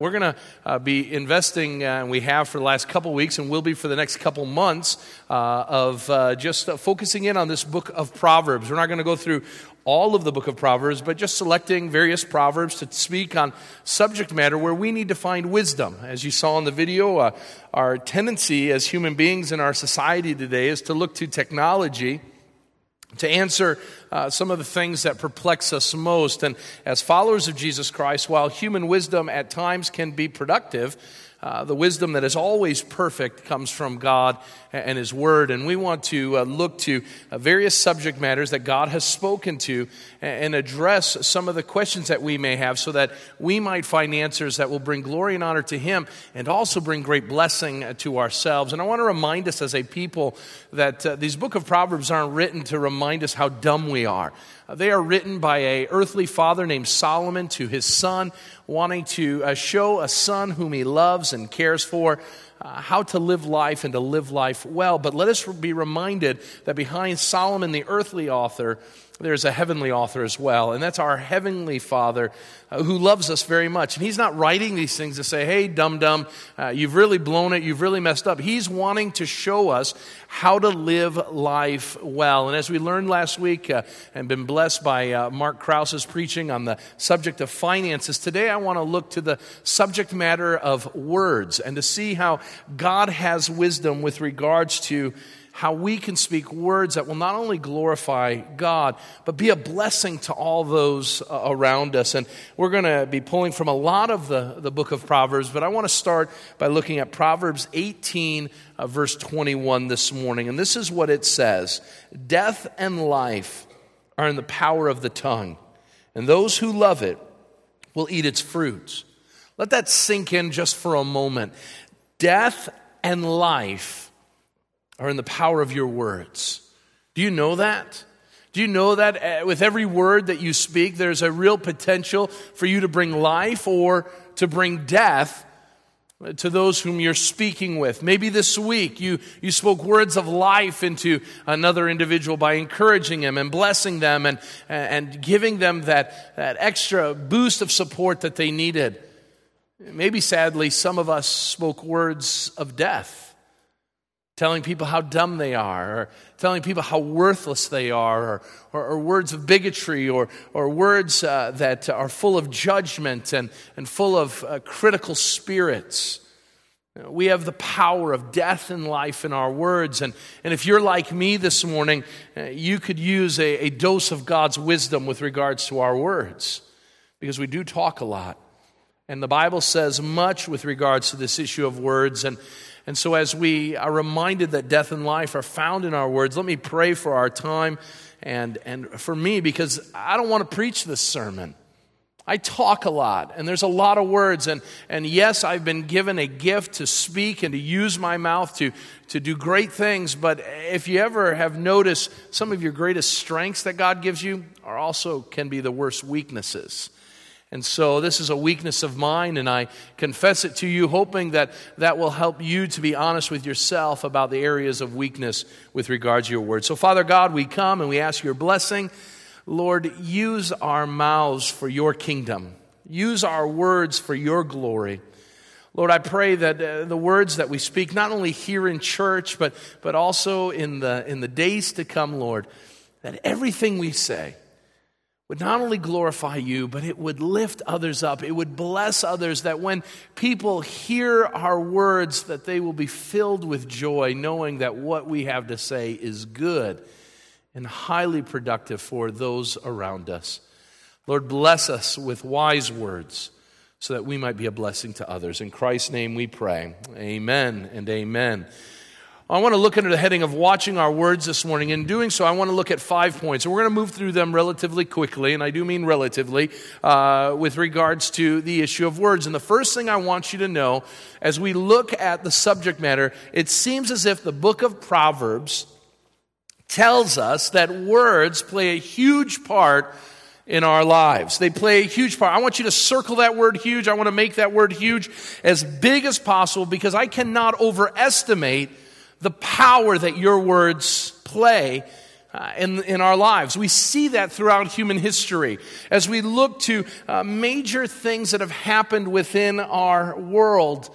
We're going to uh, be investing, uh, and we have for the last couple weeks, and will be for the next couple months, uh, of uh, just uh, focusing in on this book of Proverbs. We're not going to go through all of the book of Proverbs, but just selecting various Proverbs to speak on subject matter where we need to find wisdom. As you saw in the video, uh, our tendency as human beings in our society today is to look to technology to answer uh, some of the things that perplex us most. And as followers of Jesus Christ, while human wisdom at times can be productive, uh, the wisdom that is always perfect comes from God and His Word. And we want to uh, look to uh, various subject matters that God has spoken to and address some of the questions that we may have so that we might find answers that will bring glory and honor to Him and also bring great blessing uh, to ourselves. And I want to remind us as a people that uh, these book of Proverbs aren't written to remind us how dumb we are. They are written by a earthly father named Solomon to his son, wanting to uh, show a son whom he loves and cares for uh, how to live life and to live life well. But let us be reminded that behind Solomon, the earthly author, there's a heavenly author as well, and that's our heavenly Father uh, who loves us very much. And He's not writing these things to say, hey, dum dum, uh, you've really blown it, you've really messed up. He's wanting to show us how to live life well. And as we learned last week uh, and been blessed by uh, Mark Krause's preaching on the subject of finances, today I want to look to the subject matter of words and to see how God has wisdom with regards to how we can speak words that will not only glorify God, but be a blessing to all those uh, around us. And we're going to be pulling from a lot of the, the book of Proverbs, but I want to start by looking at Proverbs 18, uh, verse 21 this morning. And this is what it says Death and life are in the power of the tongue, and those who love it will eat its fruits. Let that sink in just for a moment. Death and life are in the power of your words. Do you know that? Do you know that uh, with every word that you speak, there's a real potential for you to bring life or to bring death to those whom you're speaking with? Maybe this week you, you spoke words of life into another individual by encouraging them and blessing them and, and giving them that, that extra boost of support that they needed. Maybe sadly, some of us spoke words of death telling people how dumb they are, or telling people how worthless they are, or, or, or words of bigotry, or, or words uh, that are full of judgment and, and full of uh, critical spirits. We have the power of death and life in our words. And, and if you're like me this morning, uh, you could use a, a dose of God's wisdom with regards to our words, because we do talk a lot. And the Bible says much with regards to this issue of words. And, and so, as we are reminded that death and life are found in our words, let me pray for our time and, and for me because I don't want to preach this sermon. I talk a lot, and there's a lot of words. And, and yes, I've been given a gift to speak and to use my mouth to, to do great things. But if you ever have noticed, some of your greatest strengths that God gives you are also can be the worst weaknesses. And so this is a weakness of mine, and I confess it to you, hoping that that will help you to be honest with yourself about the areas of weakness with regards to your word. So, Father God, we come and we ask your blessing. Lord, use our mouths for your kingdom, use our words for your glory. Lord, I pray that uh, the words that we speak, not only here in church, but, but also in the, in the days to come, Lord, that everything we say, would not only glorify you, but it would lift others up. It would bless others that when people hear our words, that they will be filled with joy, knowing that what we have to say is good and highly productive for those around us. Lord, bless us with wise words so that we might be a blessing to others. In Christ's name we pray. Amen and amen. I want to look under the heading of watching our words this morning. In doing so, I want to look at five points. And we're going to move through them relatively quickly, and I do mean relatively, uh, with regards to the issue of words. And the first thing I want you to know as we look at the subject matter, it seems as if the book of Proverbs tells us that words play a huge part in our lives. They play a huge part. I want you to circle that word huge. I want to make that word huge as big as possible because I cannot overestimate the power that your words play uh, in, in our lives. We see that throughout human history as we look to uh, major things that have happened within our world.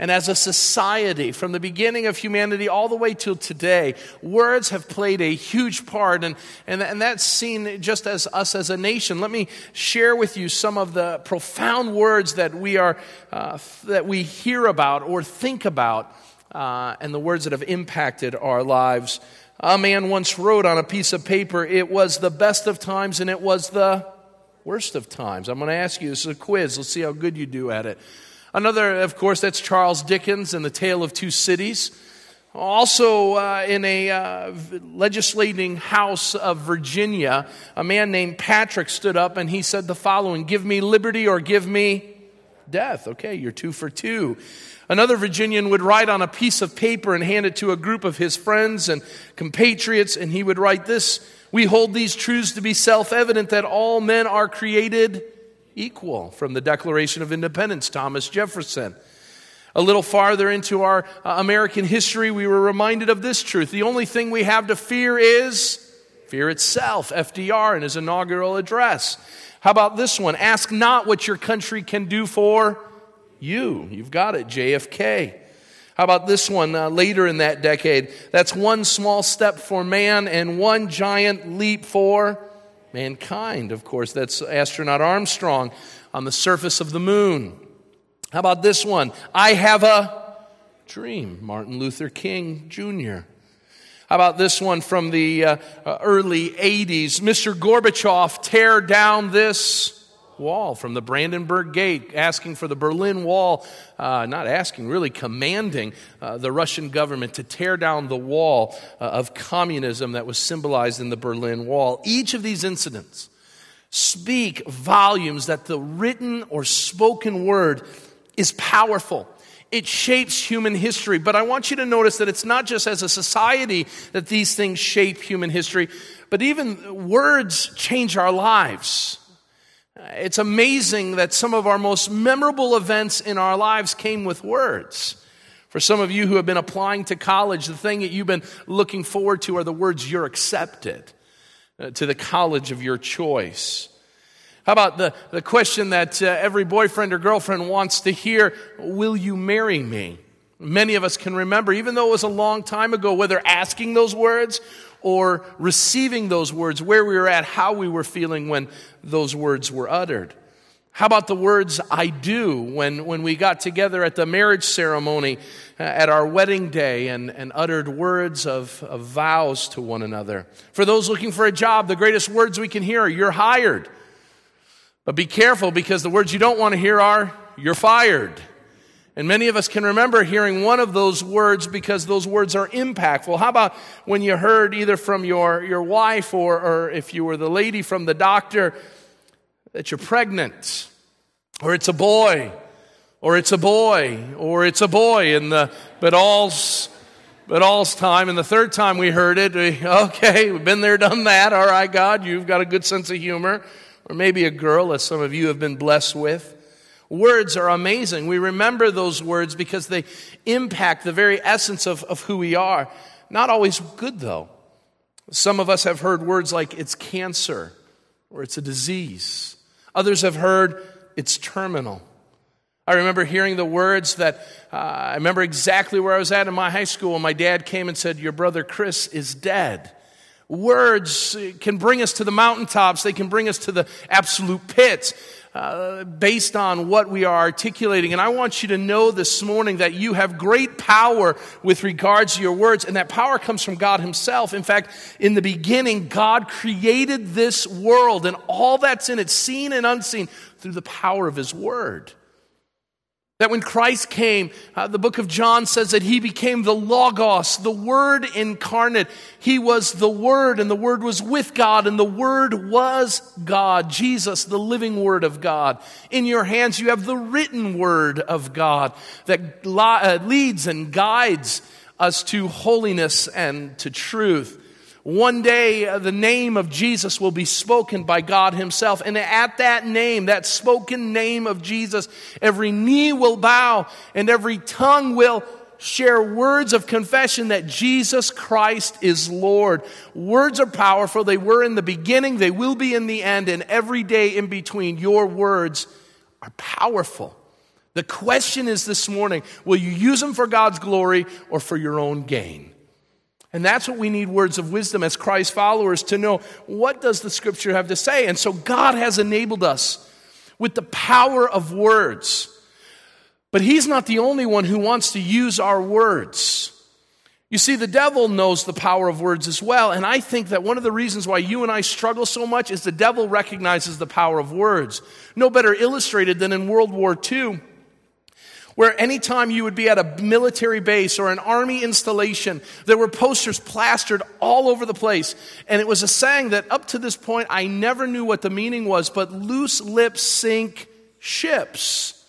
And as a society, from the beginning of humanity all the way till today, words have played a huge part. And, and, and that's seen just as us as a nation. Let me share with you some of the profound words that we, are, uh, that we hear about or think about, uh, and the words that have impacted our lives. A man once wrote on a piece of paper, it was the best of times and it was the worst of times. I'm going to ask you, this is a quiz. Let's see how good you do at it. Another, of course, that's Charles Dickens and The Tale of Two Cities. Also, uh, in a uh, legislating house of Virginia, a man named Patrick stood up and he said the following Give me liberty or give me death. Okay, you're two for two. Another Virginian would write on a piece of paper and hand it to a group of his friends and compatriots, and he would write this We hold these truths to be self evident that all men are created equal, from the Declaration of Independence, Thomas Jefferson. A little farther into our uh, American history, we were reminded of this truth. The only thing we have to fear is fear itself, FDR in his inaugural address. How about this one? Ask not what your country can do for you. You've got it, JFK. How about this one uh, later in that decade? That's one small step for man and one giant leap for mankind. Of course, that's astronaut Armstrong on the surface of the moon. How about this one? I have a dream. Martin Luther King Jr. How about this one from the uh, uh early 80s? Mr. Gorbachev, tear down this wall from the Brandenburg Gate, asking for the Berlin Wall, uh, not asking, really commanding uh, the Russian government to tear down the wall uh, of communism that was symbolized in the Berlin Wall. Each of these incidents speak volumes that the written or spoken word is powerful. It shapes human history. But I want you to notice that it's not just as a society that these things shape human history, but even words change our lives. It's amazing that some of our most memorable events in our lives came with words. For some of you who have been applying to college, the thing that you've been looking forward to are the words you're accepted uh, to the college of your choice. How about the, the question that uh, every boyfriend or girlfriend wants to hear Will you marry me? Many of us can remember, even though it was a long time ago, whether asking those words or receiving those words, where we were at, how we were feeling when those words were uttered. How about the words I do when, when we got together at the marriage ceremony uh, at our wedding day and, and uttered words of, of vows to one another? For those looking for a job, the greatest words we can hear are you're hired. But be careful because the words you don't want to hear are you're fired. And many of us can remember hearing one of those words because those words are impactful. How about when you heard either from your, your wife or, or if you were the lady from the doctor that you're pregnant, or it's a boy, or it's a boy, or it's a boy, and the but all's but all's time. And the third time we heard it, we, okay, we've been there, done that. All right, God, you've got a good sense of humor. Or maybe a girl, as some of you have been blessed with. Words are amazing. We remember those words because they impact the very essence of, of who we are. Not always good, though. Some of us have heard words like it's cancer or it's a disease. Others have heard it's terminal. I remember hearing the words that uh, I remember exactly where I was at in my high school when my dad came and said, Your brother Chris is dead. Words can bring us to the mountaintops, they can bring us to the absolute pits. Uh, based on what we are articulating. And I want you to know this morning that you have great power with regards to your words, and that power comes from God Himself. In fact, in the beginning, God created this world and all that's in it, seen and unseen, through the power of His Word. That when Christ came, uh, the book of John says that he became the Logos, the Word incarnate. He was the Word, and the Word was with God, and the Word was God, Jesus, the living Word of God. In your hands, you have the written Word of God that uh, leads and guides us to holiness and to truth. One day, uh, the name of Jesus will be spoken by God Himself. And at that name, that spoken name of Jesus, every knee will bow and every tongue will share words of confession that Jesus Christ is Lord. Words are powerful. They were in the beginning, they will be in the end, and every day in between. Your words are powerful. The question is this morning will you use them for God's glory or for your own gain? And that's what we need words of wisdom as Christ followers to know what does the scripture have to say? And so God has enabled us with the power of words. But he's not the only one who wants to use our words. You see, the devil knows the power of words as well. And I think that one of the reasons why you and I struggle so much is the devil recognizes the power of words. No better illustrated than in World War II where anytime you would be at a military base or an army installation, there were posters plastered all over the place. And it was a saying that up to this point I never knew what the meaning was, but loose lips sink ships.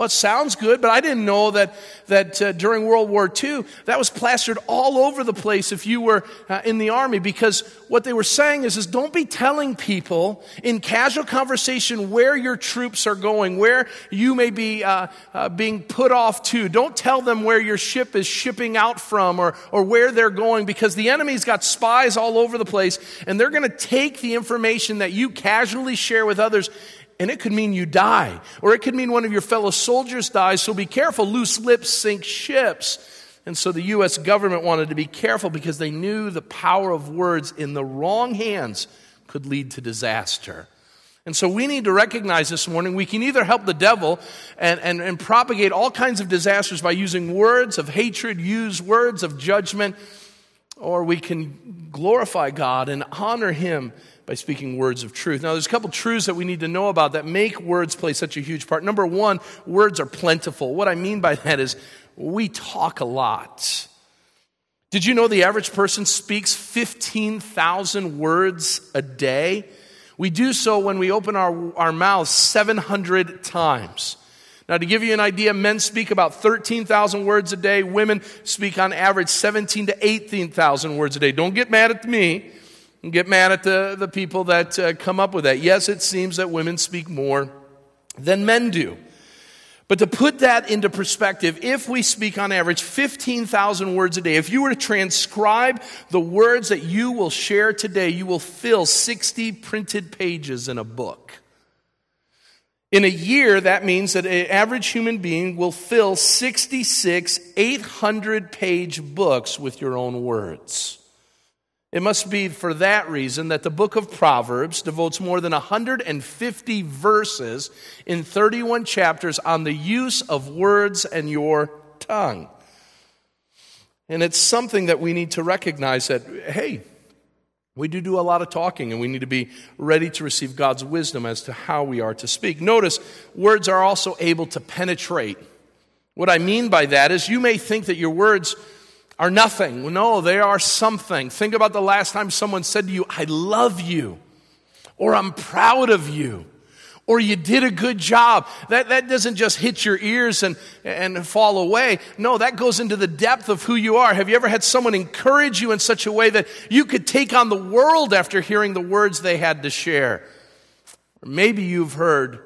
Well, it sounds good, but I didn't know that, that uh, during World War II, that was plastered all over the place if you were uh, in the army, because what they were saying is, is don't be telling people in casual conversation where your troops are going, where you may be uh, uh being put off to. Don't tell them where your ship is shipping out from or, or where they're going, because the enemy's got spies all over the place, and they're going to take the information that you casually share with others and it could mean you die, or it could mean one of your fellow soldiers dies, so be careful. Loose lips sink ships. And so the U.S. government wanted to be careful because they knew the power of words in the wrong hands could lead to disaster. And so we need to recognize this morning we can either help the devil and, and, and propagate all kinds of disasters by using words of hatred, use words of judgment, or we can glorify God and honor Him by speaking words of truth. Now, there's a couple truths that we need to know about that make words play such a huge part. Number one, words are plentiful. What I mean by that is we talk a lot. Did you know the average person speaks 15,000 words a day? We do so when we open our, our mouths 700 times. Now, to give you an idea, men speak about 13,000 words a day. Women speak on average 17 to 18,000 words a day. Don't get mad at me and get mad at the, the people that uh, come up with that. Yes, it seems that women speak more than men do. But to put that into perspective, if we speak on average 15,000 words a day, if you were to transcribe the words that you will share today, you will fill 60 printed pages in a book. In a year, that means that an average human being will fill 66 800 page books with your own words. It must be for that reason that the book of Proverbs devotes more than 150 verses in 31 chapters on the use of words and your tongue. And it's something that we need to recognize that, hey, we do do a lot of talking and we need to be ready to receive God's wisdom as to how we are to speak. Notice, words are also able to penetrate. What I mean by that is you may think that your words are nothing. No, they are something. Think about the last time someone said to you, I love you, or I'm proud of you, or you did a good job. That, that doesn't just hit your ears and, and fall away. No, that goes into the depth of who you are. Have you ever had someone encourage you in such a way that you could take on the world after hearing the words they had to share? Maybe you've heard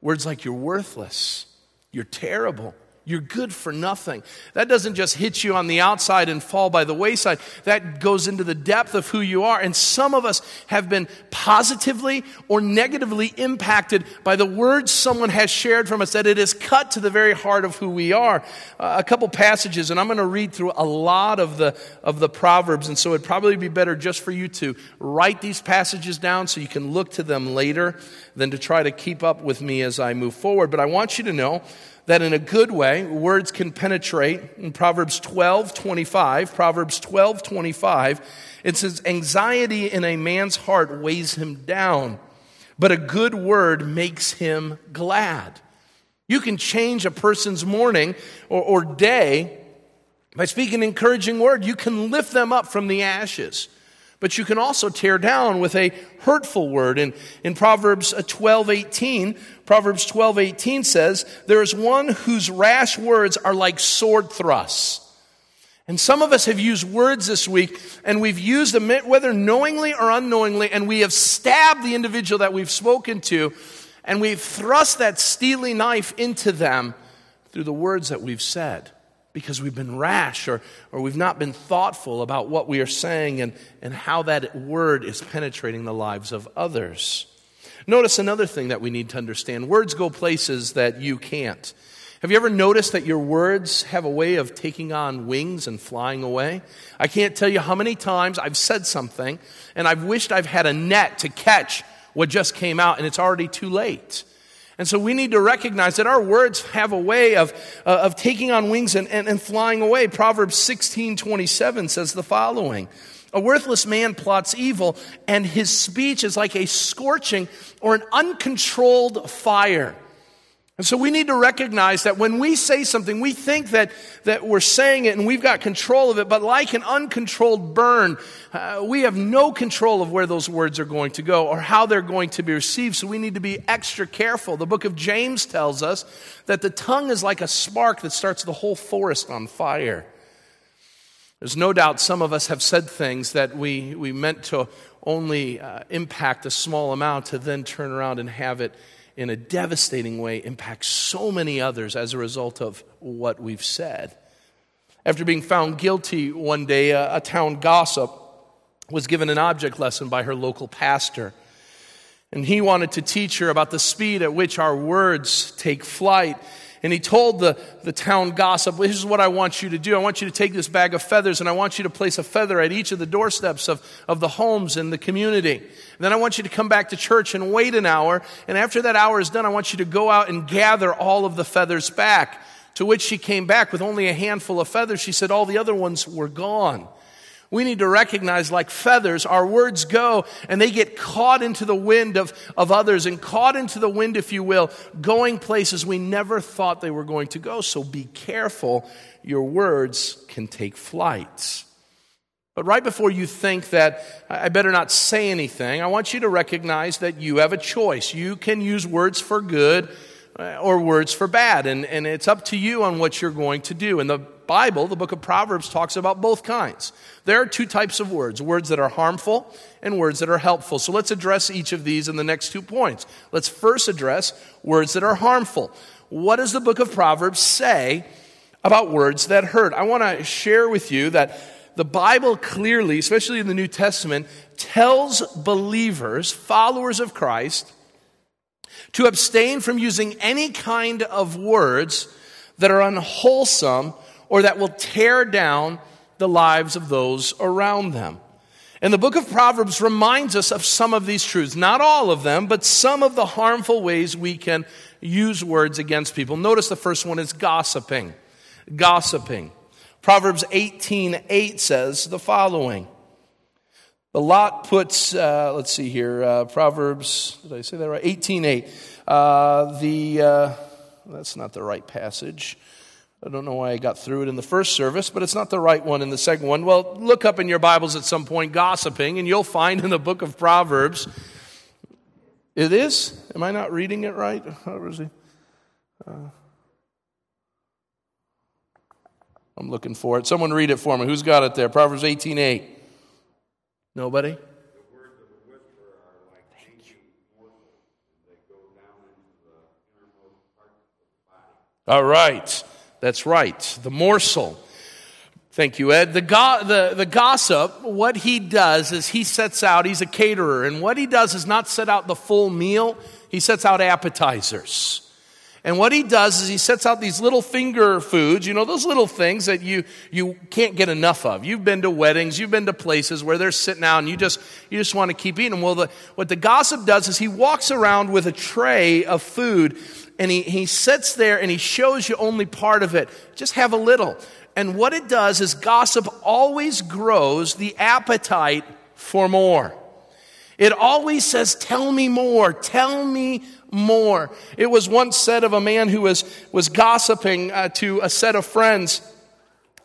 words like, you're worthless, you're terrible. You're good for nothing. That doesn't just hit you on the outside and fall by the wayside. That goes into the depth of who you are. And some of us have been positively or negatively impacted by the words someone has shared from us that it is cut to the very heart of who we are. Uh, a couple passages, and I'm going to read through a lot of the, of the Proverbs. And so it'd probably be better just for you to write these passages down so you can look to them later than to try to keep up with me as I move forward. But I want you to know that in a good way, words can penetrate. In Proverbs 12, 25, Proverbs 12, 25, it says, Anxiety in a man's heart weighs him down, but a good word makes him glad. You can change a person's morning or, or day by speaking an encouraging word. You can lift them up from the ashes but you can also tear down with a hurtful word. In, in Proverbs uh, 12, 18, Proverbs 12, 18 says, There is one whose rash words are like sword thrusts. And some of us have used words this week, and we've used them, whether knowingly or unknowingly, and we have stabbed the individual that we've spoken to, and we've thrust that steely knife into them through the words that we've said. Because we've been rash or, or we've not been thoughtful about what we are saying and, and how that word is penetrating the lives of others. Notice another thing that we need to understand words go places that you can't. Have you ever noticed that your words have a way of taking on wings and flying away? I can't tell you how many times I've said something and I've wished I've had a net to catch what just came out and it's already too late. And so we need to recognize that our words have a way of, uh, of taking on wings and, and, and flying away. Proverbs 16 27 says the following A worthless man plots evil, and his speech is like a scorching or an uncontrolled fire. And so we need to recognize that when we say something, we think that, that we're saying it and we've got control of it, but like an uncontrolled burn, uh, we have no control of where those words are going to go or how they're going to be received. So we need to be extra careful. The book of James tells us that the tongue is like a spark that starts the whole forest on fire. There's no doubt some of us have said things that we, we meant to only uh, impact a small amount to then turn around and have it in a devastating way impact so many others as a result of what we've said. After being found guilty one day, a, a town gossip was given an object lesson by her local pastor. And he wanted to teach her about the speed at which our words take flight and he told the, the town gossip, This is what I want you to do. I want you to take this bag of feathers and I want you to place a feather at each of the doorsteps of, of the homes in the community. And then I want you to come back to church and wait an hour. And after that hour is done, I want you to go out and gather all of the feathers back. To which she came back with only a handful of feathers. She said all the other ones were gone. We need to recognize, like feathers, our words go and they get caught into the wind of, of others and caught into the wind, if you will, going places we never thought they were going to go. So be careful. Your words can take flight. But right before you think that I better not say anything, I want you to recognize that you have a choice. You can use words for good uh, or words for bad, and, and it's up to you on what you're going to do. And the Bible, the book of Proverbs, talks about both kinds. There are two types of words words that are harmful and words that are helpful. So let's address each of these in the next two points. Let's first address words that are harmful. What does the book of Proverbs say about words that hurt? I want to share with you that the Bible clearly, especially in the New Testament, tells believers, followers of Christ, to abstain from using any kind of words that are unwholesome or that will tear down the lives of those around them. And the book of Proverbs reminds us of some of these truths. Not all of them, but some of the harmful ways we can use words against people. Notice the first one is gossiping. Gossiping. Proverbs 18 8 says the following. The lot puts, uh, let's see here, uh, Proverbs, did I say that right? 18 8. Uh, the, uh, that's not the right passage. I don't know why I got through it in the first service, but it's not the right one in the second one. Well, look up in your Bibles at some point, gossiping, and you'll find in the book of Proverbs. It is? Am I not reading it right? Is he? Uh, I'm looking for it. Someone read it for me. Who's got it there? Proverbs 18 8. Nobody? All right. That's right, the morsel. Thank you, Ed. The, go- the, the gossip, what he does is he sets out, he's a caterer, and what he does is not set out the full meal, he sets out appetizers. And what he does is he sets out these little finger foods, you know, those little things that you, you can't get enough of. You've been to weddings, you've been to places where they're sitting out and you just, you just want to keep eating. Well, the, what the gossip does is he walks around with a tray of food and he, he sits there and he shows you only part of it. Just have a little. And what it does is gossip always grows the appetite for more. It always says, Tell me more, tell me more. It was once said of a man who was, was gossiping uh, to a set of friends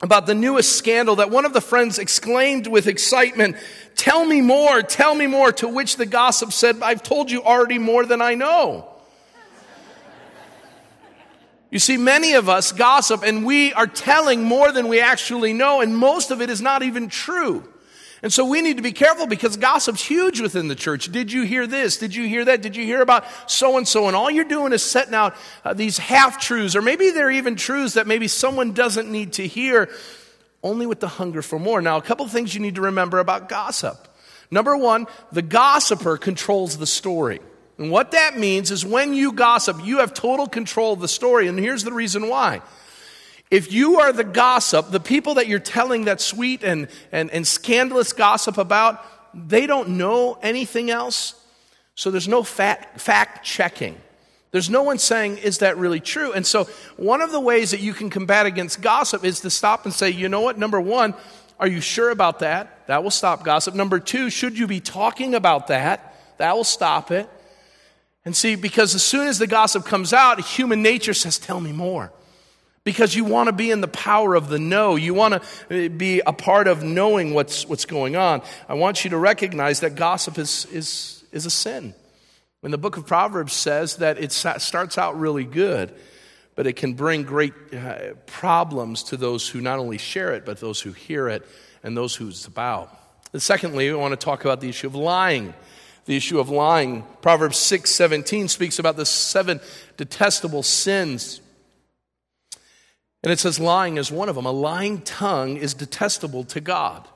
about the newest scandal that one of the friends exclaimed with excitement, Tell me more, tell me more. To which the gossip said, I've told you already more than I know. You see, many of us gossip and we are telling more than we actually know, and most of it is not even true. And so we need to be careful because gossip's huge within the church. Did you hear this? Did you hear that? Did you hear about so and so? And all you're doing is setting out uh, these half truths, or maybe they're even truths that maybe someone doesn't need to hear, only with the hunger for more. Now, a couple things you need to remember about gossip. Number one, the gossiper controls the story. And what that means is when you gossip, you have total control of the story. And here's the reason why. If you are the gossip, the people that you're telling that sweet and, and, and scandalous gossip about, they don't know anything else. So there's no fact, fact checking. There's no one saying, is that really true? And so one of the ways that you can combat against gossip is to stop and say, you know what? Number one, are you sure about that? That will stop gossip. Number two, should you be talking about that? That will stop it. And see, because as soon as the gossip comes out, human nature says, tell me more because you want to be in the power of the know. You want to be a part of knowing what's, what's going on. I want you to recognize that gossip is, is, is a sin. And the book of Proverbs says that it starts out really good, but it can bring great uh, problems to those who not only share it, but those who hear it and those who it's about. And secondly, we want to talk about the issue of lying. The issue of lying. Proverbs 6 17 speaks about the seven detestable sins and it says lying is one of them. A lying tongue is detestable to God.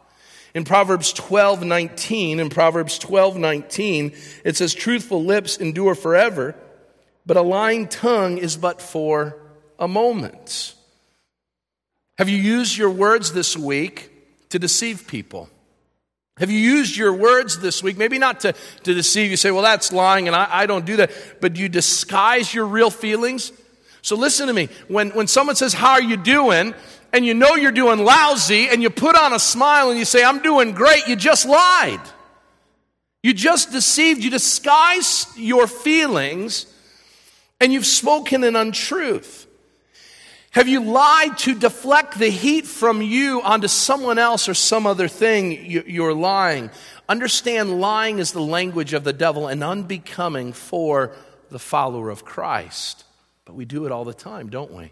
In Proverbs 12, 19, in Proverbs 12, 19, it says, truthful lips endure forever, but a lying tongue is but for a moment. Have you used your words this week to deceive people? Have you used your words this week? Maybe not to, to deceive. You say, well, that's lying and I, I don't do that. But you disguise your real feelings so listen to me. When, when someone says, How are you doing? and you know you're doing lousy, and you put on a smile and you say, I'm doing great, you just lied. You just deceived, you disguised your feelings, and you've spoken an untruth. Have you lied to deflect the heat from you onto someone else or some other thing? You're lying. Understand lying is the language of the devil and unbecoming for the follower of Christ. But we do it all the time, don't we?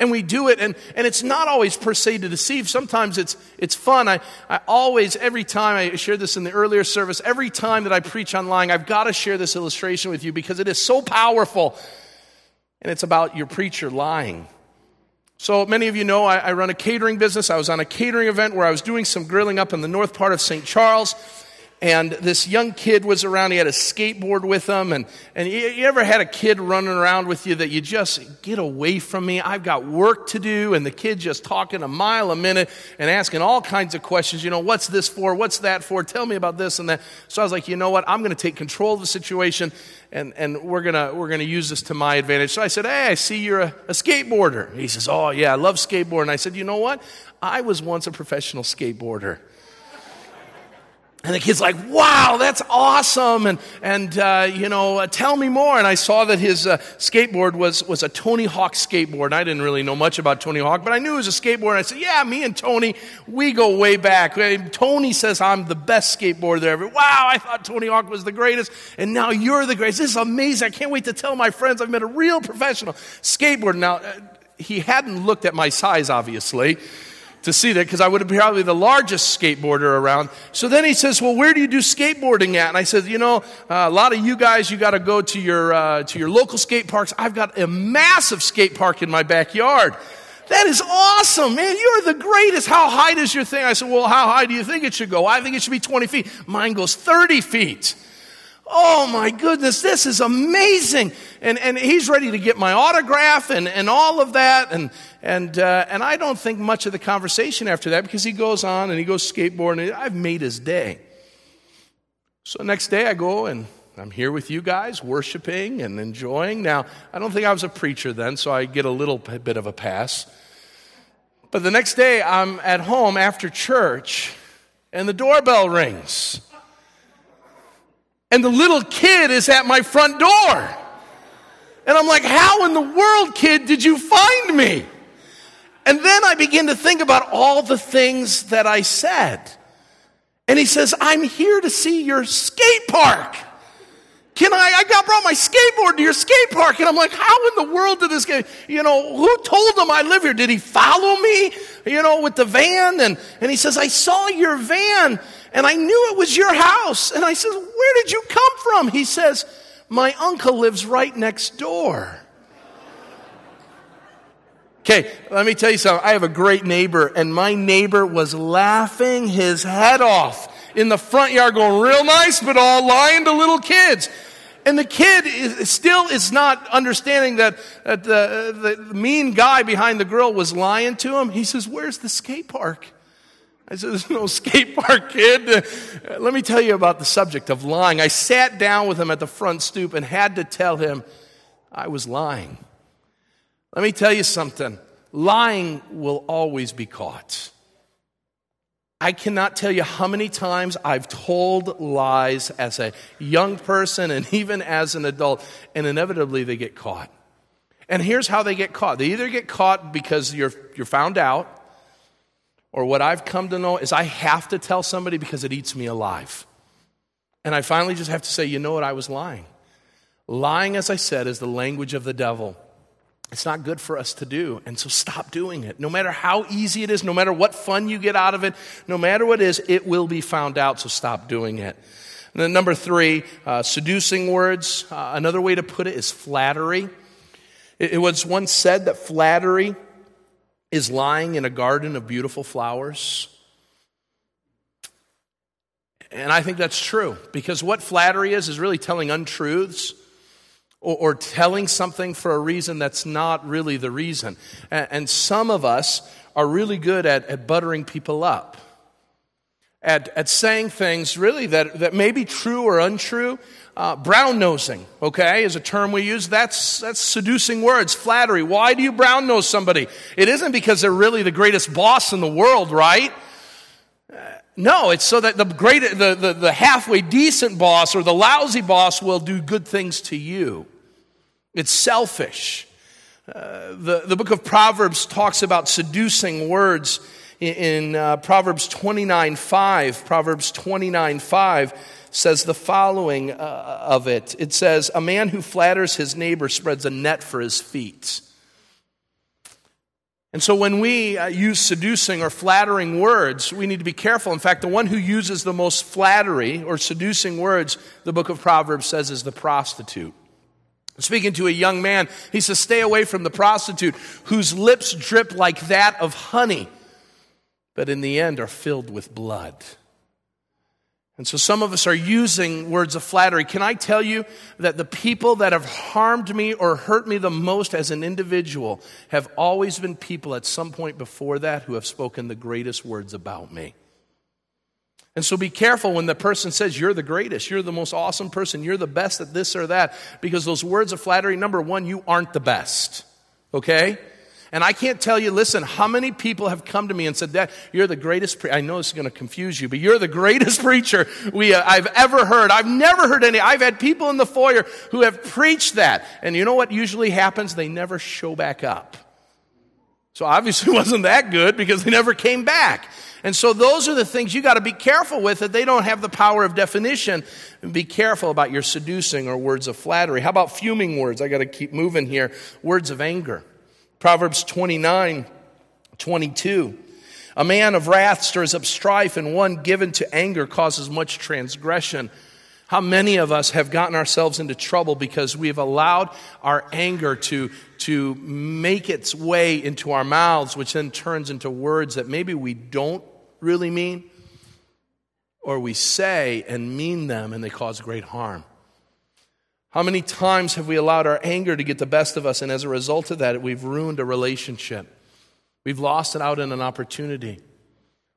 And we do it, and, and it's not always per se to deceive. Sometimes it's, it's fun. I, I always, every time, I shared this in the earlier service, every time that I preach on lying, I've got to share this illustration with you because it is so powerful. And it's about your preacher lying. So many of you know I, I run a catering business. I was on a catering event where I was doing some grilling up in the north part of St. Charles and this young kid was around. He had a skateboard with him. And, and you, you, ever had a kid running around with you that you just get away from me? I've got work to do. And the kid just talking a mile a minute and asking all kinds of questions. You know, what's this for? What's that for? Tell me about this and that. So I was like, you know what? I'm going to take control of the situation and, and we're going we're gonna use this to my advantage. So I said, hey, I see you're a, a skateboarder. He says, oh, yeah, I love skateboarding. I said, you know what? I was once a professional skateboarder. And the kid's like, wow, that's awesome. And, and uh, you know, uh, tell me more. And I saw that his uh, skateboard was, was a Tony Hawk skateboard. And I didn't really know much about Tony Hawk, but I knew it was a skateboard. And I said, yeah, me and Tony, we go way back. Tony says I'm the best skateboarder ever. Wow, I thought Tony Hawk was the greatest. And now you're the greatest. This is amazing. I can't wait to tell my friends I've met a real professional skateboarder. Now, uh, he hadn't looked at my size, obviously to see that because I would have been probably the largest skateboarder around. So then he says, "Well, where do you do skateboarding at?" And I said, "You know, uh, a lot of you guys, you got to go to your uh, to your local skate parks. I've got a massive skate park in my backyard." That is awesome, man. You're the greatest. How high does your thing? I said, Well, how high do you think it should go? I think it should be 20 feet. Mine goes 30 feet. Oh my goodness, this is amazing. And, and he's ready to get my autograph and, and all of that. And, and, uh, and I don't think much of the conversation after that because he goes on and he goes skateboarding. I've made his day. So next day I go and I'm here with you guys, worshiping and enjoying. Now, I don't think I was a preacher then, so I get a little bit of a pass. But the next day I'm at home after church and the doorbell rings. And the little kid is at my front door. And I'm like, how in the world, kid, did you find me? And then I begin to think about all the things that I said. And he says, I'm here to see your skate park. Can I, I got brought my skateboard to your skate park. And I'm like, how in the world did this guy, you know, who told him I live here? Did he follow me, you know, with the van? And, and he says, I saw your van and I knew it was your house. And I said, where did you come from? He says, my uncle lives right next door. Okay, let me tell you something. I have a great neighbor, and my neighbor was laughing his head off in the front yard, going real nice, but all lying to little kids. And the kid is, still is not understanding that, that the, the mean guy behind the grill was lying to him. He says, Where's the skate park? I said, There's no skate park, kid. Uh, let me tell you about the subject of lying. I sat down with him at the front stoop and had to tell him I was lying. Let me tell you something lying will always be caught. I cannot tell you how many times I've told lies as a young person and even as an adult, and inevitably they get caught. And here's how they get caught they either get caught because you're, you're found out, or what I've come to know is I have to tell somebody because it eats me alive. And I finally just have to say, you know what, I was lying. Lying, as I said, is the language of the devil. It's not good for us to do. And so stop doing it. No matter how easy it is, no matter what fun you get out of it, no matter what it is, it will be found out. So stop doing it. And then number three, uh, seducing words. Uh, another way to put it is flattery. It, it was once said that flattery is lying in a garden of beautiful flowers. And I think that's true because what flattery is, is really telling untruths or, or telling something for a reason that's not really the reason. And, and some of us are really good at, at buttering people up, at, at saying things really that, that may be true or untrue. Uh, brown nosing, okay, is a term we use. That's, that's seducing words, flattery. Why do you brown nose somebody? It isn't because they're really the greatest boss in the world, right? Uh, no, it's so that the great, the, the, the halfway decent boss or the lousy boss will do good things to you. It's selfish. Uh, the, the book of Proverbs talks about seducing words in, in uh, Proverbs 29 5. Proverbs 29 5 says the following uh, of it it says, A man who flatters his neighbor spreads a net for his feet. And so when we uh, use seducing or flattering words, we need to be careful. In fact, the one who uses the most flattery or seducing words, the book of Proverbs says, is the prostitute. Speaking to a young man, he says, Stay away from the prostitute whose lips drip like that of honey, but in the end are filled with blood. And so some of us are using words of flattery. Can I tell you that the people that have harmed me or hurt me the most as an individual have always been people at some point before that who have spoken the greatest words about me? And so be careful when the person says, You're the greatest, you're the most awesome person, you're the best at this or that, because those words of flattery, number one, you aren't the best. Okay? And I can't tell you, listen, how many people have come to me and said, that you're the greatest pre-. I know this is going to confuse you, but you're the greatest preacher we, uh, I've ever heard. I've never heard any. I've had people in the foyer who have preached that. And you know what usually happens? They never show back up. So obviously wasn't that good because they never came back. And so those are the things you got to be careful with that they don't have the power of definition. Be careful about your seducing or words of flattery. How about fuming words? I got to keep moving here. Words of anger. Proverbs 29, 22. A man of wrath stirs up strife, and one given to anger causes much transgression. How many of us have gotten ourselves into trouble because we have allowed our anger to, to make its way into our mouths, which then turns into words that maybe we don't really mean, or we say and mean them and they cause great harm. How many times have we allowed our anger to get the best of us, and as a result of that, we've ruined a relationship? We've lost it out in an opportunity.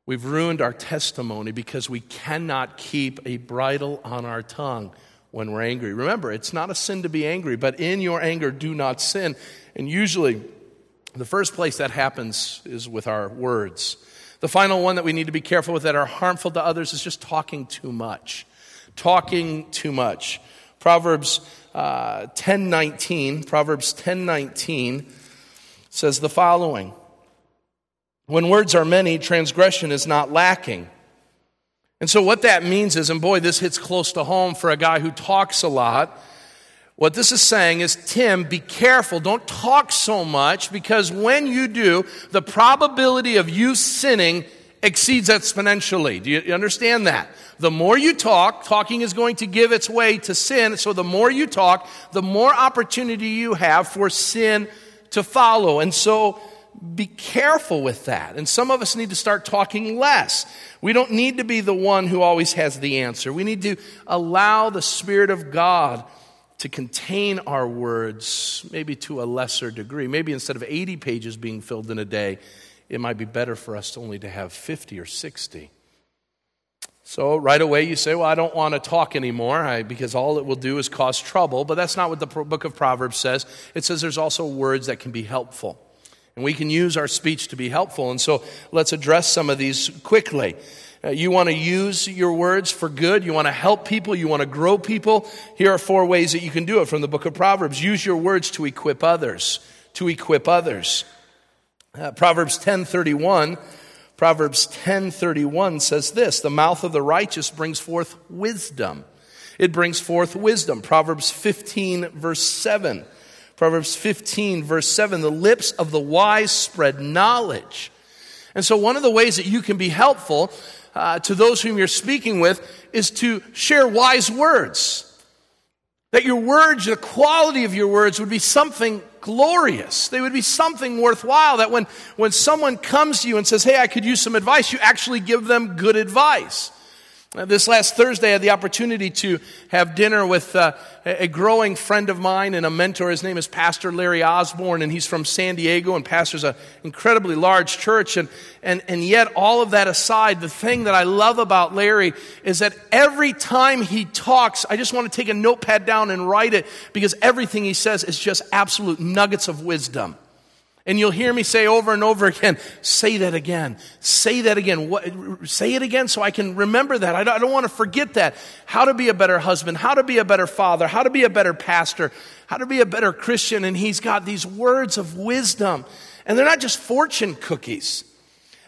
We've ruined our testimony because we cannot keep a bridle on our tongue when we're angry. Remember, it's not a sin to be angry, but in your anger, do not sin. And usually, the first place that happens is with our words. The final one that we need to be careful with that are harmful to others is just talking too much. Talking too much. Proverbs uh, 10:19, Proverbs 10:19 says the following: When words are many, transgression is not lacking, And so, what that means is, and boy, this hits close to home for a guy who talks a lot. What this is saying is, Tim, be careful. Don't talk so much because when you do, the probability of you sinning exceeds exponentially. Do you understand that? The more you talk, talking is going to give its way to sin. So the more you talk, the more opportunity you have for sin to follow. And so be careful with that. And some of us need to start talking less. We don't need to be the one who always has the answer. We need to allow the Spirit of God to contain our words, maybe to a lesser degree. Maybe instead of 80 pages being filled in a day, it might be better for us only to have 50 or 60. So right away you say, Well, I don't want to talk anymore because all it will do is cause trouble. But that's not what the book of Proverbs says. It says there's also words that can be helpful. And we can use our speech to be helpful. And so let's address some of these quickly. Uh, you want to use your words for good. You want to help people. You want to grow people. Here are four ways that you can do it from the book of Proverbs. Use your words to equip others. To equip others. Uh, Proverbs 10:31 Proverbs 10:31 says this, the mouth of the righteous brings forth wisdom. It brings forth wisdom. Proverbs 15 verse 7. Proverbs 15 verse 7, the lips of the wise spread knowledge. And so one of the ways that you can be helpful uh, to those whom you're speaking with is to share wise words. That your words, the quality of your words would be something glorious. They would be something worthwhile. That when, when someone comes to you and says, Hey, I could use some advice, you actually give them good advice. This last Thursday, I had the opportunity to have dinner with uh, a growing friend of mine and a mentor. His name is Pastor Larry Osborne, and he's from San Diego and pastors an incredibly large church. And, and, and yet, all of that aside, the thing that I love about Larry is that every time he talks, I just want to take a notepad down and write it because everything he says is just absolute nuggets of wisdom. And you'll hear me say over and over again, say that again, say that again, what, say it again so I can remember that. I don't, I don't want to forget that. How to be a better husband, how to be a better father, how to be a better pastor, how to be a better Christian. And he's got these words of wisdom. And they're not just fortune cookies.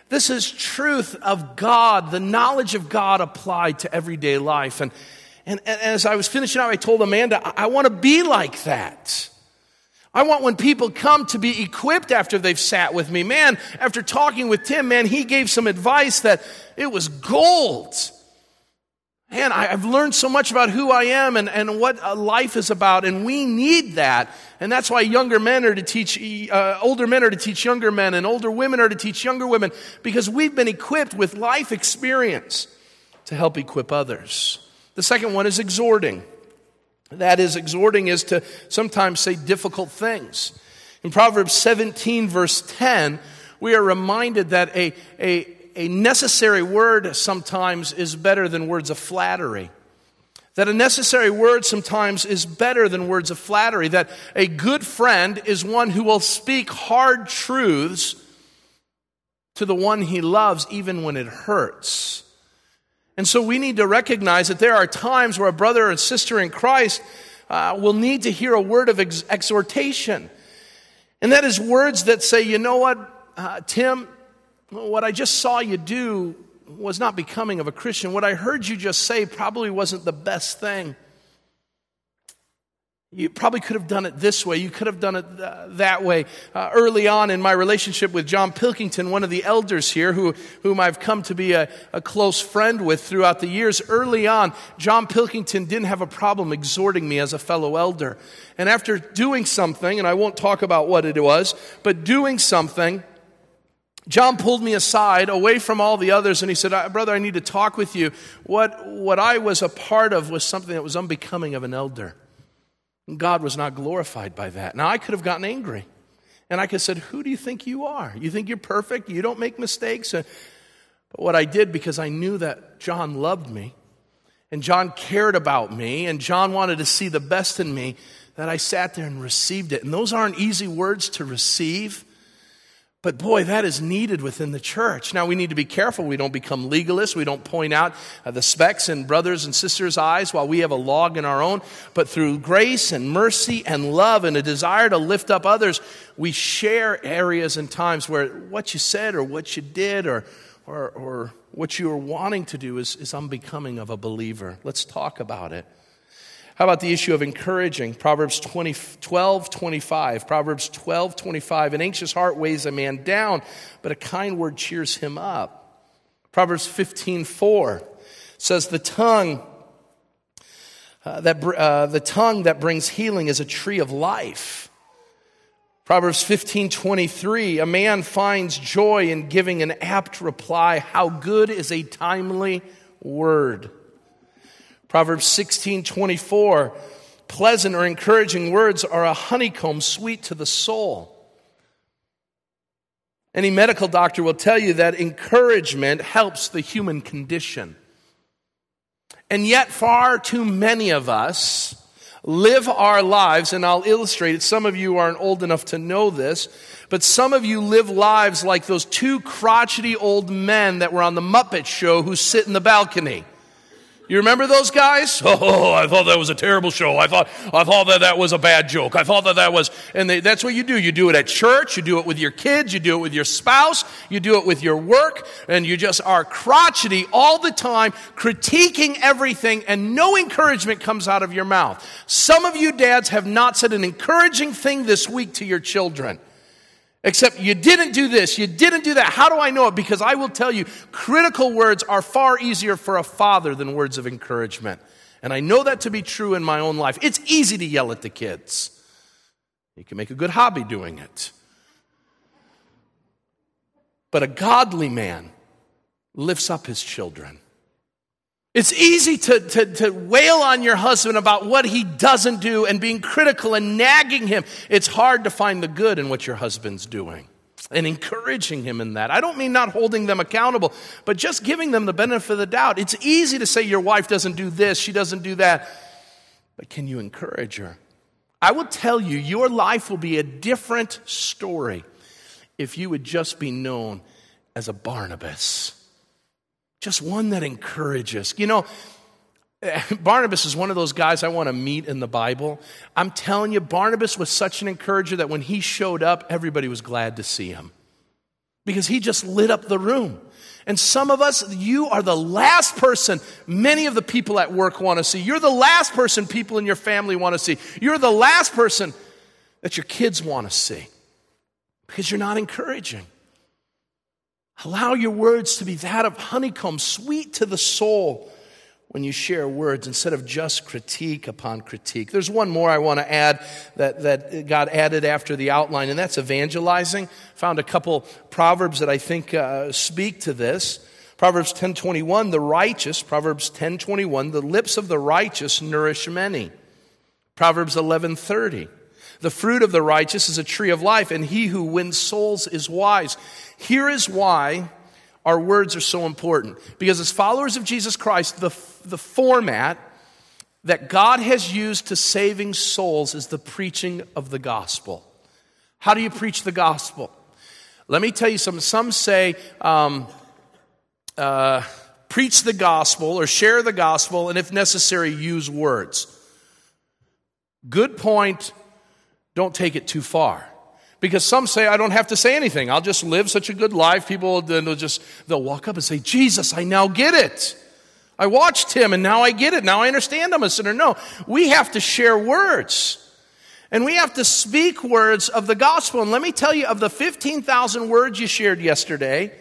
This is truth of God, the knowledge of God applied to everyday life. And, and, and as I was finishing out, I told Amanda, I, I want to be like that. I want when people come to be equipped after they've sat with me. Man, after talking with Tim, man, he gave some advice that it was gold. Man, I've learned so much about who I am and, and what life is about, and we need that. And that's why younger men are to teach, uh, older men are to teach younger men, and older women are to teach younger women, because we've been equipped with life experience to help equip others. The second one is exhorting. That is, exhorting is to sometimes say difficult things. In Proverbs 17, verse 10, we are reminded that a, a, a necessary word sometimes is better than words of flattery. That a necessary word sometimes is better than words of flattery. That a good friend is one who will speak hard truths to the one he loves, even when it hurts. And so we need to recognize that there are times where a brother or sister in Christ uh, will need to hear a word of ex- exhortation. And that is words that say, you know what, uh, Tim, what I just saw you do was not becoming of a Christian. What I heard you just say probably wasn't the best thing. You probably could have done it this way. You could have done it uh, that way. Uh, early on in my relationship with John Pilkington, one of the elders here, who, whom I've come to be a, a close friend with throughout the years, early on, John Pilkington didn't have a problem exhorting me as a fellow elder. And after doing something, and I won't talk about what it was, but doing something, John pulled me aside away from all the others and he said, Brother, I need to talk with you. What, what I was a part of was something that was unbecoming of an elder. God was not glorified by that. Now, I could have gotten angry. And I could have said, Who do you think you are? You think you're perfect? You don't make mistakes? But what I did, because I knew that John loved me, and John cared about me, and John wanted to see the best in me, that I sat there and received it. And those aren't easy words to receive. But boy, that is needed within the church. Now, we need to be careful we don't become legalists. We don't point out uh, the specks in brothers and sisters' eyes while we have a log in our own. But through grace and mercy and love and a desire to lift up others, we share areas and times where what you said or what you did or or, or what you are wanting to do is, is unbecoming of a believer. Let's talk about it. How about the issue of encouraging? Proverbs 20, 12, 25. Proverbs 12, 25. An anxious heart weighs a man down, but a kind word cheers him up. Proverbs 15, 4 says, The tongue. Uh, that, uh, the tongue that brings healing is a tree of life. Proverbs 15, 23, a man finds joy in giving an apt reply. How good is a timely word? Proverbs 16, 24, pleasant or encouraging words are a honeycomb sweet to the soul. Any medical doctor will tell you that encouragement helps the human condition. And yet, far too many of us live our lives, and I'll illustrate it. Some of you aren't old enough to know this, but some of you live lives like those two crotchety old men that were on the Muppet Show who sit in the balcony. You remember those guys? Oh, I thought that was a terrible show. I thought, I thought that that was a bad joke. I thought that that was, and they, that's what you do. You do it at church, you do it with your kids, you do it with your spouse, you do it with your work, and you just are crotchety all the time, critiquing everything, and no encouragement comes out of your mouth. Some of you dads have not said an encouraging thing this week to your children. Except you didn't do this, you didn't do that. How do I know it? Because I will tell you, critical words are far easier for a father than words of encouragement. And I know that to be true in my own life. It's easy to yell at the kids, you can make a good hobby doing it. But a godly man lifts up his children. It's easy to, to, to, wail on your husband about what he doesn't do and being critical and nagging him. It's hard to find the good in what your husband's doing and encouraging him in that. I don't mean not holding them accountable, but just giving them the benefit of the doubt. It's easy to say your wife doesn't do this, she doesn't do that, but can you encourage her? I will tell you, your life will be a different story if you would just be known as a Barnabas just one that encourages. You know, Barnabas is one of those guys I want to meet in the Bible. I'm telling you, Barnabas was such an encourager that when he showed up, everybody was glad to see him because he just lit up the room. And some of us, you are the last person many of the people at work want to see. You're the last person people in your family want to see. You're the last person that your kids want to see because you're not encouraging. Allow your words to be that of honeycomb, sweet to the soul when you share words instead of just critique upon critique. There's one more I want to add that, that got added after the outline, and that's evangelizing. Found a couple proverbs that I think uh, speak to this. Proverbs 10:21, the righteous, Proverbs 10:21, the lips of the righteous nourish many. Proverbs 11:30, the fruit of the righteous is a tree of life, and he who wins souls is wise. Here is why our words are so important. Because as followers of Jesus Christ, the, the format that God has used to saving souls is the preaching of the gospel. How do you preach the gospel? Let me tell you something. Some say, um, uh, preach the gospel or share the gospel, and if necessary, use words. Good point. Don't take it too far. Because some say, I don't have to say anything. I'll just live such a good life. People then will just, they'll walk up and say, Jesus, I now get it. I watched him and now I get it. Now I understand I'm a sinner. No, we have to share words. And we have to speak words of the gospel. And let me tell you, of the 15,000 words you shared yesterday,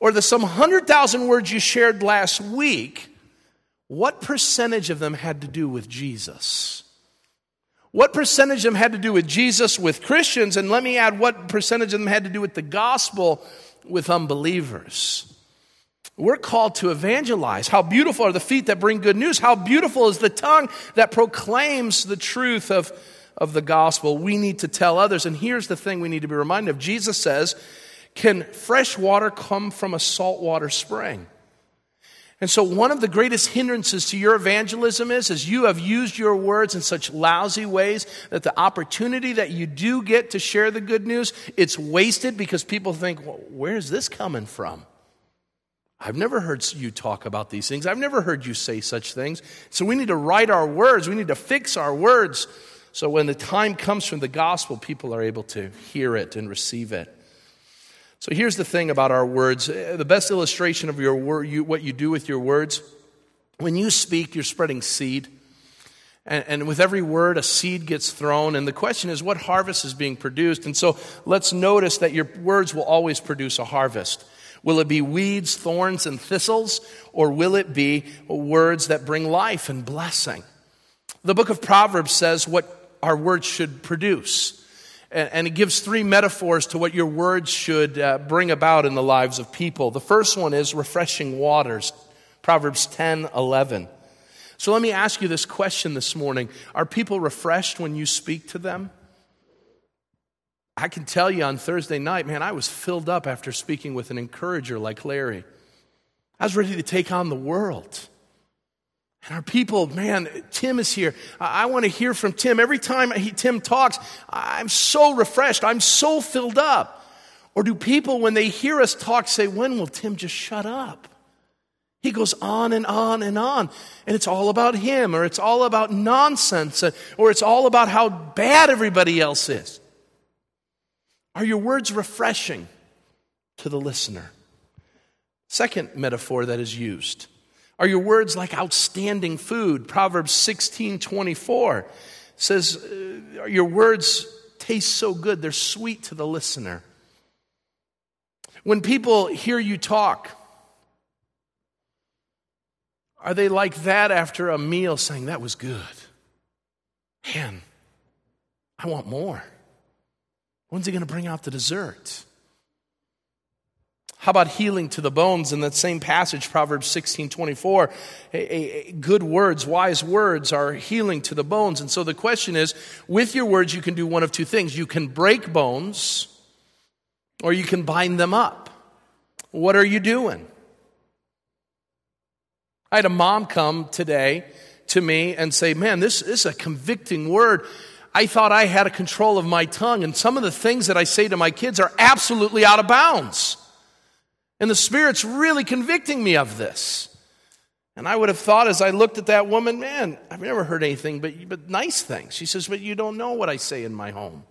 or the some 100,000 words you shared last week, what percentage of them had to do with Jesus? What percentage of them had to do with Jesus with Christians? And let me add what percentage of them had to do with the gospel with unbelievers. We're called to evangelize. How beautiful are the feet that bring good news? How beautiful is the tongue that proclaims the truth of, of the gospel? We need to tell others. And here's the thing we need to be reminded of Jesus says, Can fresh water come from a saltwater spring? And so one of the greatest hindrances to your evangelism is, is you have used your words in such lousy ways that the opportunity that you do get to share the good news, it's wasted because people think, well, where's this coming from? I've never heard you talk about these things. I've never heard you say such things. So we need to right our words. We need to fix our words so when the time comes from the gospel, people are able to hear it and receive it. So here's the thing about our words uh, the best illustration of your word, you, what you do with your words, when you speak, you're spreading seed. And, and, with every word, a seed gets thrown. And the question is, what harvest is being produced? And so let's notice that your words will always produce a harvest. Will it be weeds, thorns, and thistles? Or will it be words that bring life and blessing? The book of Proverbs says what our words should produce. And it gives three metaphors to what your words should uh, bring about in the lives of people. The first one is refreshing waters, Proverbs 10 11. So let me ask you this question this morning Are people refreshed when you speak to them? I can tell you on Thursday night, man, I was filled up after speaking with an encourager like Larry. I was ready to take on the world. And our people, man, Tim is here. I, I want to hear from Tim. Every time he, Tim talks, I'm so refreshed. I'm so filled up. Or do people, when they hear us talk, say, When will Tim just shut up? He goes on and on and on. And it's all about him, or it's all about nonsense, or it's all about how bad everybody else is. Are your words refreshing to the listener? Second metaphor that is used are your words like outstanding food? Proverbs 16 24 says, uh, Your words taste so good, they're sweet to the listener. When people hear you talk, are they like that after a meal saying, That was good? Man, I want more. When's he going to bring out the dessert? How about healing to the bones in that same passage, Proverbs 16 24? A, a, good words, wise words are healing to the bones. And so the question is with your words, you can do one of two things. You can break bones or you can bind them up. What are you doing? I had a mom come today to me and say, Man, this, this is a convicting word. I thought I had a control of my tongue, and some of the things that I say to my kids are absolutely out of bounds. And the Spirit's really convicting me of this. And I would have thought as I looked at that woman, man, I've never heard anything but, but nice things. She says, But you don't know what I say in my home.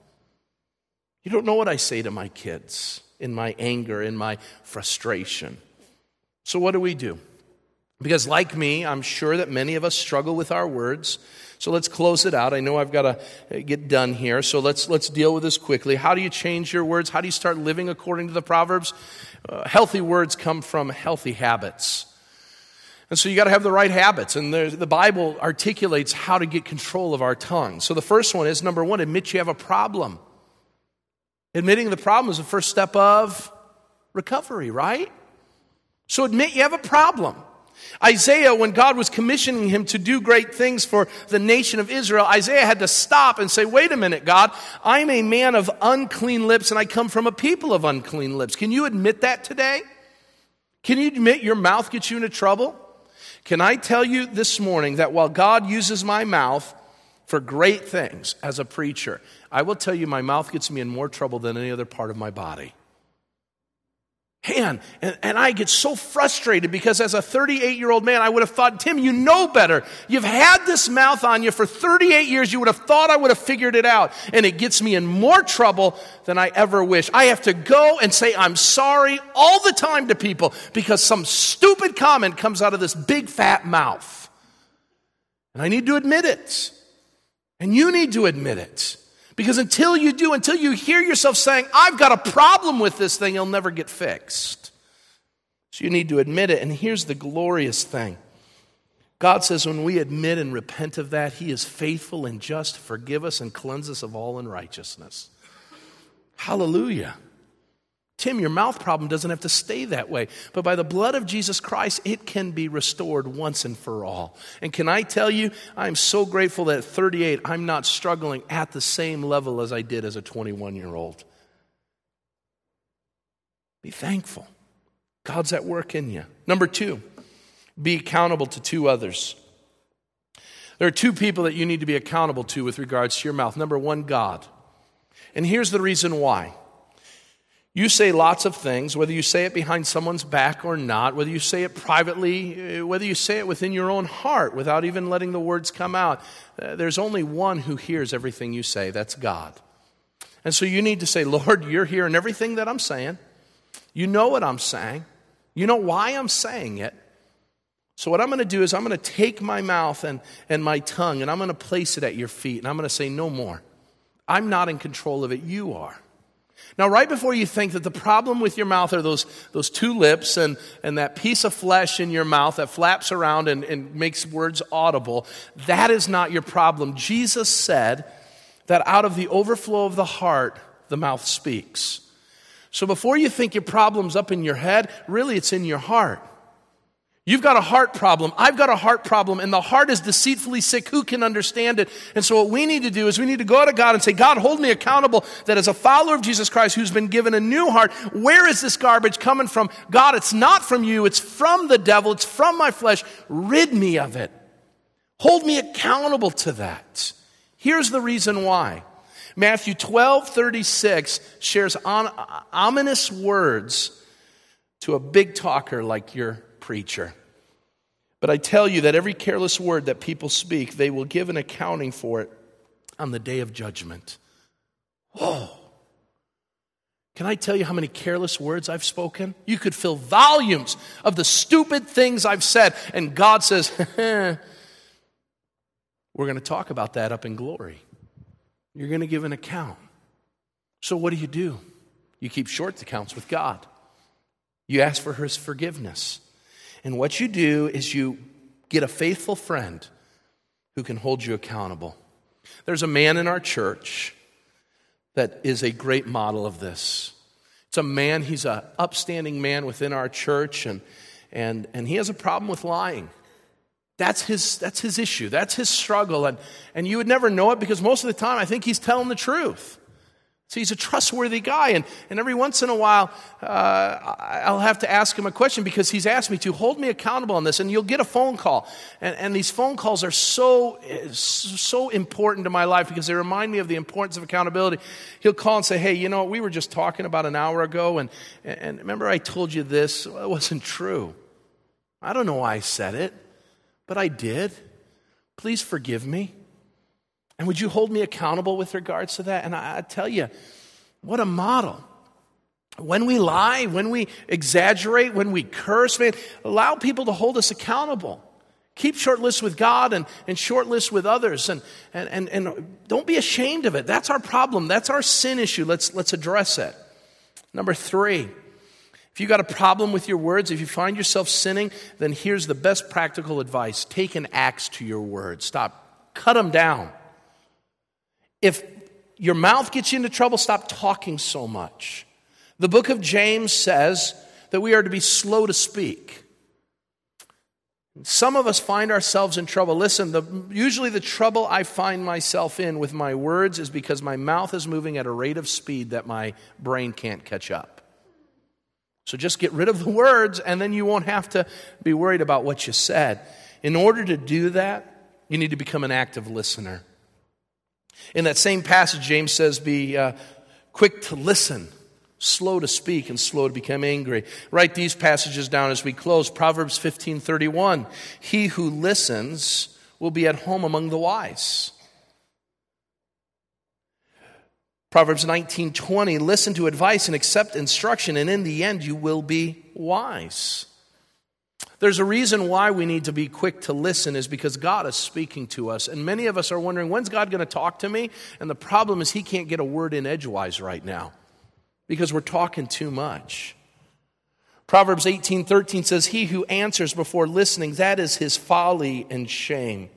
You don't know what I say to my kids in my anger, in my frustration. So, what do we do? Because, like me, I'm sure that many of us struggle with our words. So let's close it out. I know I've got to get done here. So let's, let's deal with this quickly. How do you change your words? How do you start living according to the Proverbs? Uh, healthy words come from healthy habits. And so you got to have the right habits. And the, the Bible articulates how to get control of our tongue. So the first one is number one, admit you have a problem. Admitting the problem is the first step of recovery, right? So admit you have a problem. Isaiah, when God was commissioning him to do great things for the nation of Israel, Isaiah had to stop and say, Wait a minute, God, I'm a man of unclean lips and I come from a people of unclean lips. Can you admit that today? Can you admit your mouth gets you into trouble? Can I tell you this morning that while God uses my mouth for great things as a preacher, I will tell you my mouth gets me in more trouble than any other part of my body. Man, and, and I get so frustrated because as a 38 year old man, I would have thought, Tim, you know better. You've had this mouth on you for 38 years. You would have thought I would have figured it out. And it gets me in more trouble than I ever wish. I have to go and say, I'm sorry all the time to people because some stupid comment comes out of this big fat mouth. And I need to admit it. And you need to admit it. Because until you do, until you hear yourself saying, I've got a problem with this thing, it'll never get fixed. So you need to admit it. And here's the glorious thing God says, when we admit and repent of that, He is faithful and just to forgive us and cleanse us of all unrighteousness. Hallelujah. Tim, your mouth problem doesn't have to stay that way. But by the blood of Jesus Christ, it can be restored once and for all. And can I tell you, I'm so grateful that at 38, I'm not struggling at the same level as I did as a 21 year old. Be thankful. God's at work in you. Number two, be accountable to two others. There are two people that you need to be accountable to with regards to your mouth. Number one, God. And here's the reason why. You say lots of things, whether you say it behind someone's back or not, whether you say it privately, uh, whether you say it within your own heart without even letting the words come out. Uh, there's only one who hears everything you say that's God. And so you need to say, Lord, you're hearing everything that I'm saying. You know what I'm saying. You know why I'm saying it. So, what I'm going to do is, I'm going to take my mouth and, and my tongue and I'm going to place it at your feet and I'm going to say, No more. I'm not in control of it. You are. Now, right before you think that the problem with your mouth are those, those two lips and, and that piece of flesh in your mouth that flaps around and, and makes words audible, that is not your problem. Jesus said that out of the overflow of the heart, the mouth speaks. So before you think your problem's up in your head, really it's in your heart. You've got a heart problem. I've got a heart problem, and the heart is deceitfully sick. Who can understand it? And so, what we need to do is we need to go to God and say, God, hold me accountable that as a follower of Jesus Christ who's been given a new heart, where is this garbage coming from? God, it's not from you, it's from the devil, it's from my flesh. Rid me of it. Hold me accountable to that. Here's the reason why. Matthew 12 36 shares on, uh, ominous words to a big talker like your preacher. But I tell you that every careless word that people speak, they will give an accounting for it on the day of judgment. Whoa. Can I tell you how many careless words I've spoken? You could fill volumes of the stupid things I've said, and God says, We're going to talk about that up in glory. You're going to give an account. So, what do you do? You keep short accounts with God, you ask for His forgiveness. And what you do is you get a faithful friend who can hold you accountable. There's a man in our church that is a great model of this. It's a man, he's an upstanding man within our church, and, and, and he has a problem with lying. That's his, that's his issue. That's his struggle. And, and you would never know it because most of the time I think he's telling the truth. So he's a trustworthy guy. And, and every once in a while, uh, I'll have to ask him a question because he's asked me to hold me accountable on this. And you'll get a phone call. And, and these phone calls are so, so important to my life because they remind me of the importance of accountability. He'll call and say, Hey, you know, what, we were just talking about an hour ago. And, and remember, I told you this? Well, it wasn't true. I don't know why I said it, but I did. Please forgive me. And would you hold me accountable with regards to that? And I, I tell you, what a model. When we lie, when we exaggerate, when we curse, man, allow people to hold us accountable. Keep short lists with God and, and short lists with others. And, and, and, and don't be ashamed of it. That's our problem. That's our sin issue. Let's, let's address it. Number three, if you've got a problem with your words, if you find yourself sinning, then here's the best practical advice take an axe to your words. Stop, cut them down. If your mouth gets you into trouble, stop talking so much. The book of James says that we are to be slow to speak. Some of us find ourselves in trouble. Listen, the, usually the trouble I find myself in with my words is because my mouth is moving at a rate of speed that my brain can't catch up. So just get rid of the words, and then you won't have to be worried about what you said. In order to do that, you need to become an active listener. In that same passage, James says, Be uh, quick to listen, slow to speak, and slow to become angry. Write these passages down as we close. Proverbs 15 31. He who listens will be at home among the wise. Proverbs 19:20 Listen to advice and accept instruction and in the end you will be wise. There's a reason why we need to be quick to listen is because God is speaking to us. And many of us are wondering, when's God going to talk to me? And the problem is he can't get a word in edgewise right now because we're talking too much. Proverbs 18:13 says, "He who answers before listening, that is his folly and shame."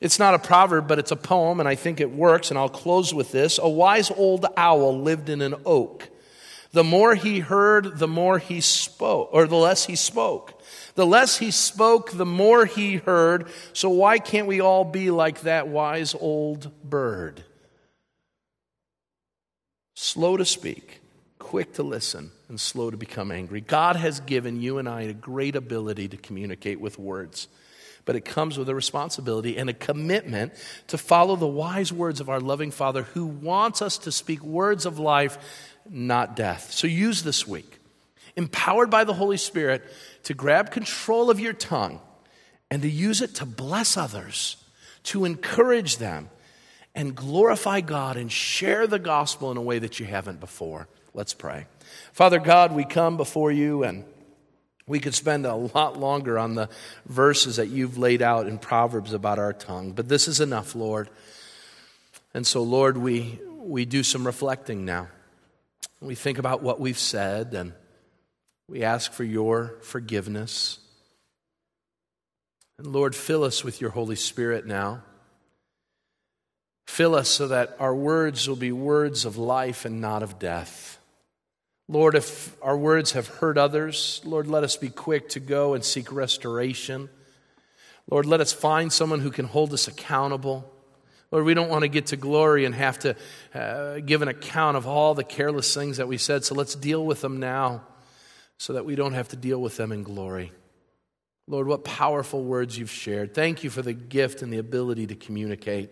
It's not a proverb, but it's a poem, and I think it works, and I'll close with this. A wise old owl lived in an oak. The more he heard, the more he spoke, or the less he spoke. The less he spoke, the more he heard. So why can't we all be like that wise old bird? Slow to speak, quick to listen, and slow to become angry. God has given you and I a great ability to communicate with words but it comes with a responsibility and a commitment to follow the wise words of our loving Father who wants us to speak words of life not death. So use this week, empowered by the Holy Spirit, to grab control of your tongue and to use it to bless others, to encourage them, and glorify God and share the gospel in a way that you haven't before. Let's pray. Father God, we come before you and we could spend a lot longer on the verses that you've laid out in Proverbs about our tongue, but this is enough, Lord. And so, Lord, we, we do some reflecting now. We think about what we've said and we ask for your forgiveness. And Lord, fill us with your Holy Spirit now. Fill us so that our words will be words of life and not of death. Lord, if our words have hurt others, Lord, let us be quick to go and seek restoration. Lord, let us find someone who can hold us accountable. Lord, we don't want to get to glory and have to uh, give an account of all the careless things that we said, so let's deal with them now so that we don't have to deal with them in glory. Lord, what powerful words you've shared. Thank you for the gift and the ability to communicate.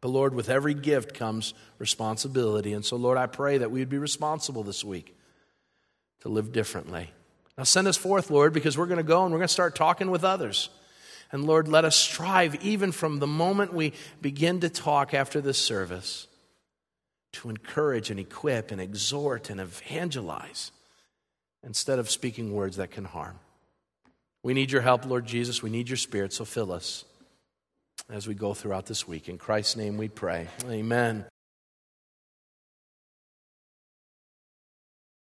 But Lord, with every gift comes responsibility. And so, Lord, I pray that we would be responsible this week to live differently. Now, send us forth, Lord, because we're going to go and we're going to start talking with others. And Lord, let us strive, even from the moment we begin to talk after this service, to encourage and equip and exhort and evangelize instead of speaking words that can harm. We need your help, Lord Jesus. We need your spirit, so fill us as we go throughout this week. In Christ's name we pray. Amen.